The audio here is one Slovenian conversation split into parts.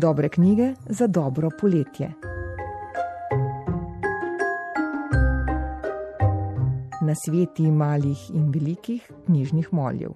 Dobre knjige za dobro poletje. Na sveti malih in velikih knjižnih moljev.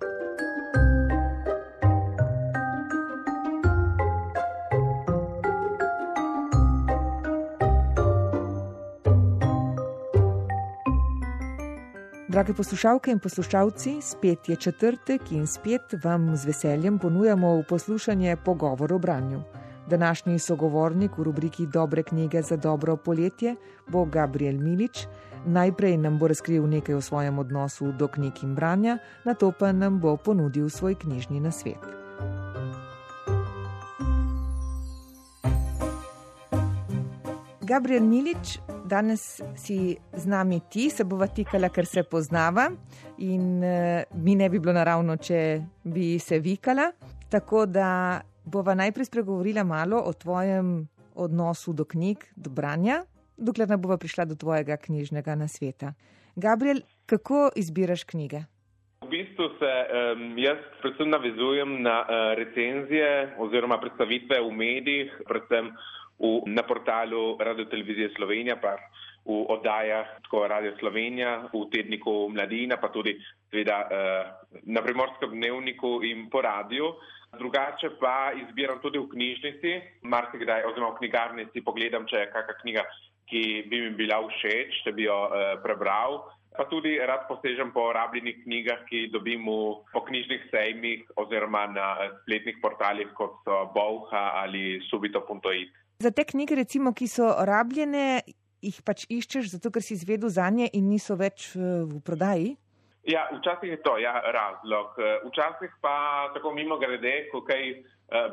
Drage poslušalke in poslušalci, spet je četrtek in spet vam z veseljem ponujamo poslušanje pogovor o branju. Današnji sogovornik v rubriki Dobre knjige za dobro poletje bo Gabriel Milič. Najprej nam bo razkril nekaj o svojem odnosu do knjig in branja, na to pa nam bo ponudil svoj knjižni nasvet. Gabriel Milič, danes si z nami ti, se bova tikala, ker se poznava in uh, mi ne bi bilo naravno, če bi se vikala. Tako da bova najprej spregovorila malo o tvojem odnosu do knjig, do branja, dokler ne bova prišla do tvojega knjižnega nasveta. Gabriel, kako izbiraš knjige? V bistvu se um, jaz predvsem navezujem na uh, recenzije oziroma predstavitve v medijih, predvsem v, na portalu Radio Televizije Slovenija, pa v oddajah tako Radio Slovenija, v tedniku Mladina, pa tudi seveda uh, na primorskem dnevniku in po radiju. Drugače pa izbiram tudi v knjižnici, marsikdaj oziroma v knjigarnici pogledam, če je kakšna knjiga, ki bi mi bila všeč, če bi jo uh, prebral. Pa tudi rad posežem po rabljenih knjigah, ki dobim v, po knjižnih sejmih oziroma na spletnih portalih, kot so Bovha ali Subito.it. Za te knjige, recimo, ki so rabljene, jih pač iščeš, zato ker si izvedel za nje in niso več v prodaji? Ja, včasih je to ja, razlog. Včasih pa tako mimo grede, ko kaj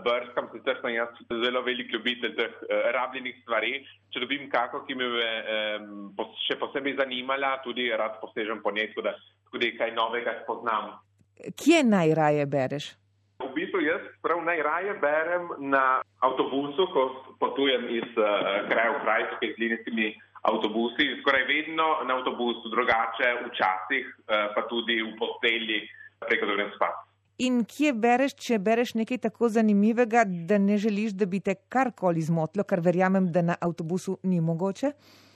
brskam, sicer sem jaz zelo velik ljubitelj teh rabljenih stvari. Če dobim kako, ki me je še posebej zanimala, tudi rad posežem po njej, da tudi kaj novega spoznam. Kje najraje bereš? V bistvu jaz prav najraje berem na avtobusu, ko potujem iz uh, kraja v kraj, tukaj z linijskimi avtobusi, skoraj vedno na avtobusu, drugače včasih uh, pa tudi v posteli preko dolžine spati. In kje bereš, če bereš nekaj tako zanimivega, da ne želiš, da bi te karkoli zmotilo, kar verjamem, da na avtobusu ni mogoče?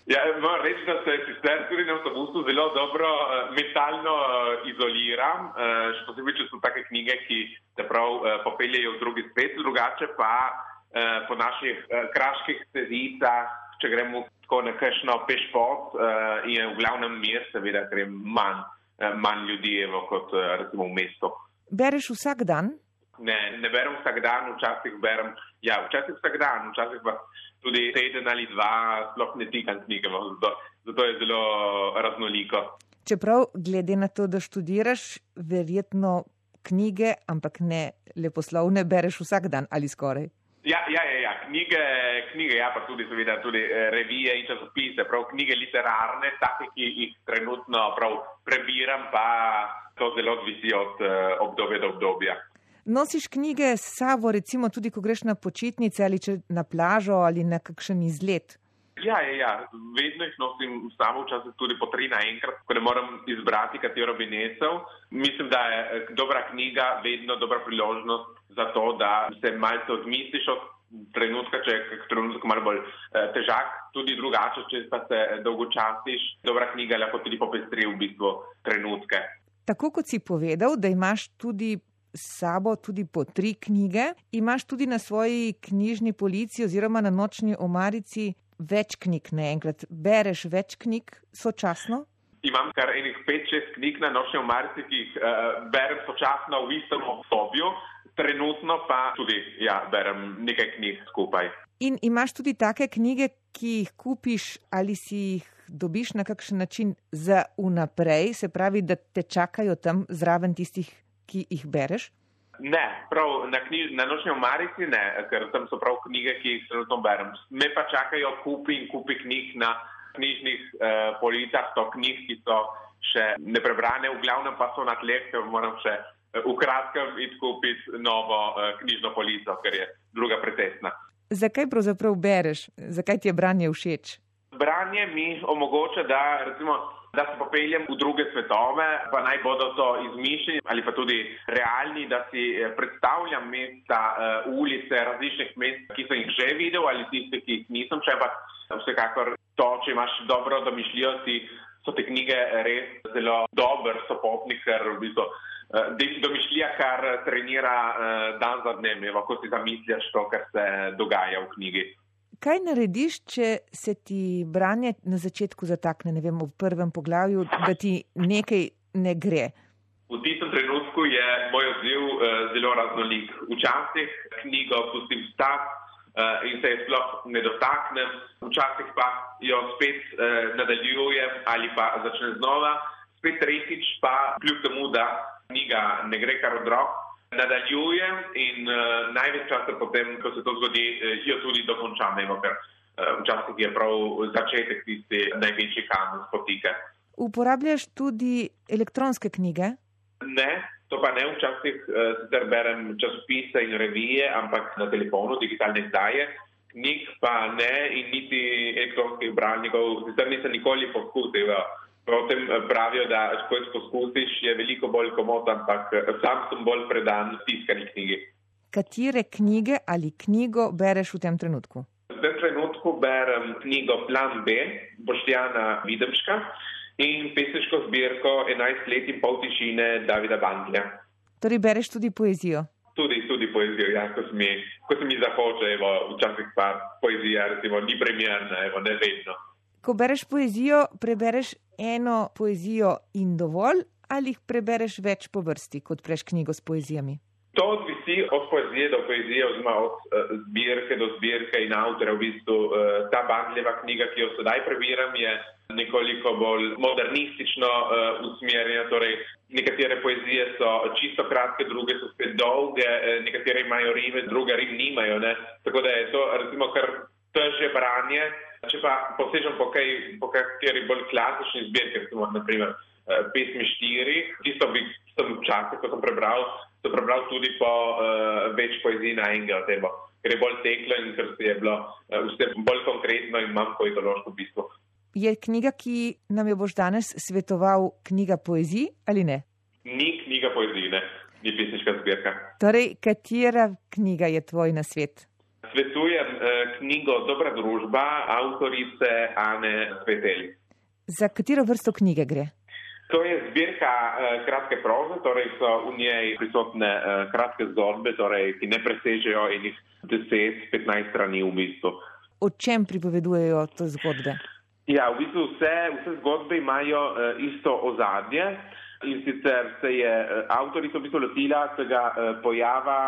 Ja, moram reči, da se sicer tudi na avtobusu zelo dobro uh, mentalno uh, izoliram, še posebej, če so take knjige, ki te prav popeljejo v drugi svet, drugače pa po naših kraških stezicah, če gremo tako nekajšno pešpot uh, in v glavnem mir, seveda, ker je manj, uh, manj ljudi, evo, kot uh, recimo v mestu. Bereš vsak dan? Ne, ne berem vsak dan, včasih berem, ja, včasih vsak dan, včasih pa tudi teden ali dva, sploh ne tikam knjige, zato, zato je zelo raznoliko. Čeprav, glede na to, da študiraš, verjetno knjige, ampak ne leposlovne, bereš vsak dan ali skoraj. Ja, ja, ja, ja. Knjige, knjige, ja, pa tudi, seveda, tudi revije in časopise, prav knjige literarne, take, ki jih trenutno prav prebiram, pa to zelo odvisi od uh, obdobja do obdobja. Nosiš knjige s sabo, recimo tudi, ko greš na počitnice ali na plažo ali na kakšen izlet? Ja, ja, ja, vedno jih nosim samo, včasih tudi po tri naenkrat, ko ne morem izbrati, katero bi nesel. Mislim, da je dobra knjiga vedno dobra priložnost za to, da se malce odmisliš od trenutka, če je trenutek malo bolj eh, težak, tudi drugače, če pa se dolgočasiš. Dobra knjiga lahko tudi popestri v bistvu trenutke. Tako kot si povedal, da imaš tudi sabo tudi po tri knjige. Imaš tudi na svoji knjižni polici oziroma na nočni omarici več knjig naenkrat. Bereš več knjig sočasno? Imam kar enih pet, šest knjig na nočni omarici, ki jih uh, berem sočasno v istem obdobju. Trenutno pa tudi ja, berem nekaj knjig skupaj. In imaš tudi take knjige, ki jih kupiš ali si jih dobiš na kakšen način za unaprej, se pravi, da te čakajo tam zraven tistih ki jih bereš? Ne, prav na, knjiž, na nočni omarici ne, ker tam so prav knjige, ki jih trenutno berem. Me pa čakajo kupi in kupi knjig na knjižnih eh, policah so knjig, ki so še neprebrane, v glavnem pa so na tleh, ker moram še v kratkem iti kupiti novo eh, knjižno polico, ker je druga pretesna. Zakaj pravzaprav bereš? Zakaj ti je branje všeč? Branje mi omogoča, da recimo da se popeljem v druge svetove, pa naj bodo to izmišljeni ali pa tudi realni, da si eh, predstavljam mesta, uh, ulice različnih mest, ki sem jih že videl ali tiste, ki jih nisem še, pa vsekakor to, če imaš dobro domišljijo, si so te knjige res zelo dober sopotnik, ker v bistvu domišljija, kar trenira uh, dan za dnem, lahko si zamisliš to, kar se dogaja v knjigi. Kaj narediš, če se ti branje na začetku zatakne, ne vem, v prvem poglavju, da ti nekaj ne gre? V tistem trenutku je moj odziv uh, zelo raznolik. Včasih knjigo pustim stav uh, in se je sploh ne dotaknem, včasih pa jo spet uh, nadaljujem ali pa začnem znova, spet tretjič pa kljub temu, da knjiga ne gre kar od rok, nadaljujem in uh, največ časa potem, ko se to zgodi, uh, jo tudi dokončam, ne, ker uh, včasih je prav začetek tisti največji kamen spotike. Uporabljaš tudi elektronske knjige? Ne, to pa ne včasih, uh, sicer berem časopise in revije, ampak na telefonu, digitalne izdaje. Knjig pa ne in niti elektronskih bralnikov, sicer nisem nikoli poskusil. Potem eh, pravijo, da ko poskusiš, je veliko bolj komod, ampak eh, sam sem bolj predan tiskani knjigi. Katere knjige ali knjigo bereš v tem trenutku? V tem trenutku berem knjigo Plan B, Boštjana Videmška in pesniško zbirko 11 let in pol tišine Davida Bandlja. Torej bereš tudi poezijo? Tudi, tudi poezijo, ja, ko se mi, mi zahoče, evo, včasih pa poezija, recimo, ni primerna, evo, ne vedno. Ko bereš poezijo, prebereš eno poezijo in dovolj, ali jih prebereš več po vrsti, kot preš knjigo s poezijami? To odvisi od poezije do poezije, oziroma od uh, zbirke do zbirke in avtorja. V bistvu uh, ta Bandljeva knjiga, ki jo sedaj prebiram, je nekoliko bolj modernistično uh, usmerjena. Torej, nekatere poezije so čisto kratke, druge so spet dolge, nekatere imajo rime, druge rim nimajo. Ne? Tako da je to, recimo, kar težje branje. Če pa posežem po, kaj, po kateri bolj klasični zbirki, recimo naprimer eh, pesmi štiri, tisto bi sem včasih, ko sem prebral, sem prebral tudi po uh, več poezij na enega temo, ker je bolj teklo in ker je bilo uh, vse bolj konkretno in manj poetološko v bistvu. Je knjiga, ki nam jo boš danes svetoval, knjiga poezij ali ne? Ni knjiga poezij, ne, ni pesniška zbirka. Torej, katera knjiga je tvoj na svet? Svetujem eh, knjigo Dobra družba avtorice Ane Sveteli. Za katero vrsto knjige gre? To je zbirka eh, kratke proze, torej so v njej prisotne eh, kratke zgodbe, torej, ki ne presežejo enih 10-15 strani v bistvu. O čem pripovedujejo te zgodbe? Ja, v bistvu vse, vse zgodbe imajo isto ozadje in sicer se je avtorica v bistvu lotila tega pojava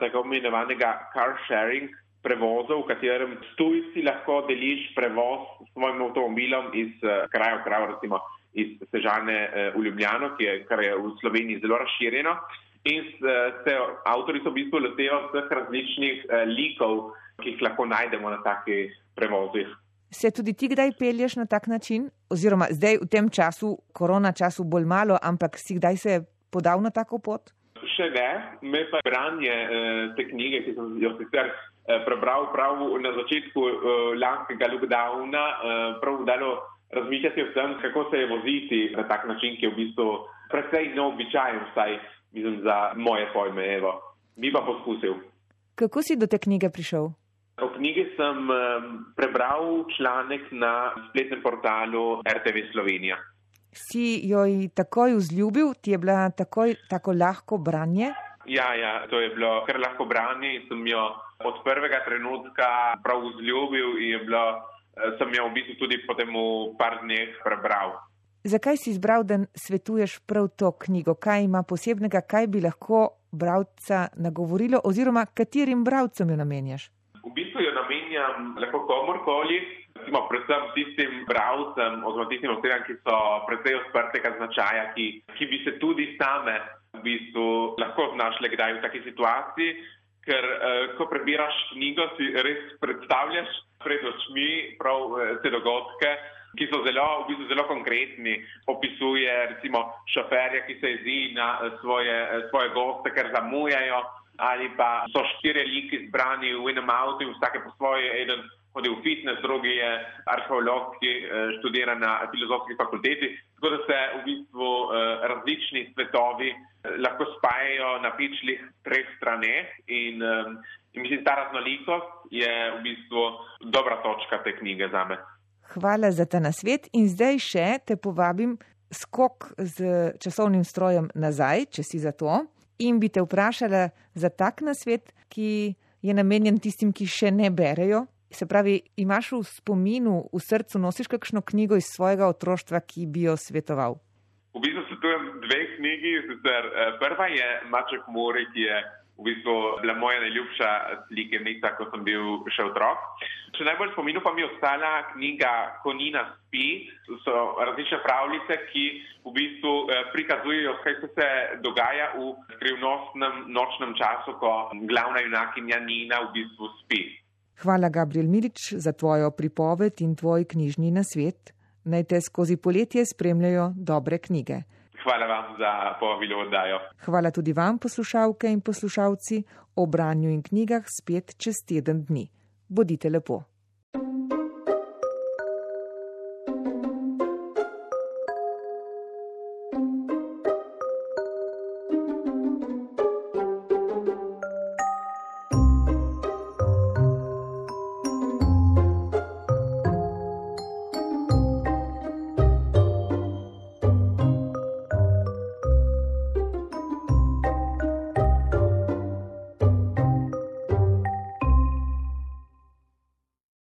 tako imenovanega car sharing, prevozov, v katerem tujci lahko deliš prevoz s svojim avtomobilom iz uh, kraja v kraj, recimo iz Sežane uh, v Ljubljano, ki je, kar je v Sloveniji zelo razširjeno. In se avtorica v bistvu lotevajo vseh različnih likov, ki jih lahko najdemo na takih prevozih. Se tudi ti kdaj pelješ na tak način, oziroma zdaj v tem času, korona času, bolj malo, ampak si kdaj se podal na tako pot? Še ne, me pa branje eh, te knjige, ki sem jo sicer Eh, prebral prav na začetku uh, lanskega lockdowna, uh, prav dalo razmišljati o tem, kako se je voziti na tak način, ki je v bistvu precej neobičajen, vsaj mislim, za moje pojme. Evo. Bi pa poskusil. Kako si do te knjige prišel? V knjigi sem um, prebral članek na spletnem portalu RTV Slovenija. Si jo takoj vzljubil, ti je bila takoj tako lahko branje? Ja, ja, to je bilo kar lahko branje in sem jo od prvega trenutka prav vzljubil in bilo, eh, sem jo v bistvu tudi potem v par dneh prebral. Zakaj si izbral, da svetuješ prav to knjigo? Kaj ima posebnega, kaj bi lahko bralca nagovorilo, oziroma katerim bralcem jo namenjaš? V bistvu jo namenjam lahko komorkoli, recimo, predvsem tistim bralcem, oziroma tistim osebam, ki so precej odprtega značaja, ki, ki bi se tudi same bistvu lahko znašle kdaj v taki situaciji ker uh, ko prebiraš knjigo, si res predstavljaš pred očmi prav uh, te dogodke. ki so zelo, v bistvu zelo konkretni. Opisuje recimo šoferja, ki se jezi na svoje, svoje goste, ker zamujajo, ali pa so štiri liki zbrani v enem avtu in vsake po svoje. Hodi v fitness, drugi je arheolog, ki študira na filozofski fakulteti. Tako da se v bistvu različni svetovi lahko spajajo na pičlih treh straneh in, in mislim, ta raznolikost je v bistvu dobra točka te knjige za me. Hvala za ta nasvet in zdaj še te povabim skok z časovnim strojem nazaj, če si za to, in bi te vprašala za tak nasvet, ki je namenjen tistim, ki še ne berejo. Se pravi, imaš v spominu, v srcu nosiš kakšno knjigo iz svojega otroštva, ki bi jo svetoval? V bistvu svetujem dve knjigi. Sicer, prva je Maček Mori, ki je v bistvu bila moja najljubša slikenica, ko sem bil še otrok. Še najbolj spominu pa mi je ostala knjiga Konina spi. To so različne pravljice, ki v bistvu prikazujejo, kaj se dogaja v skrivnostnem nočnem času, ko glavna junakinja Nina v bistvu spi. Hvala, Gabriel Milič, za tvojo pripoved in tvoj knjižni nasvet naj te skozi poletje spremljajo dobre knjige. Hvala vam za povabilo oddajo. Hvala tudi vam, poslušalke in poslušalci, o branju in knjigah spet čez teden dni. Bodite lepo. thank you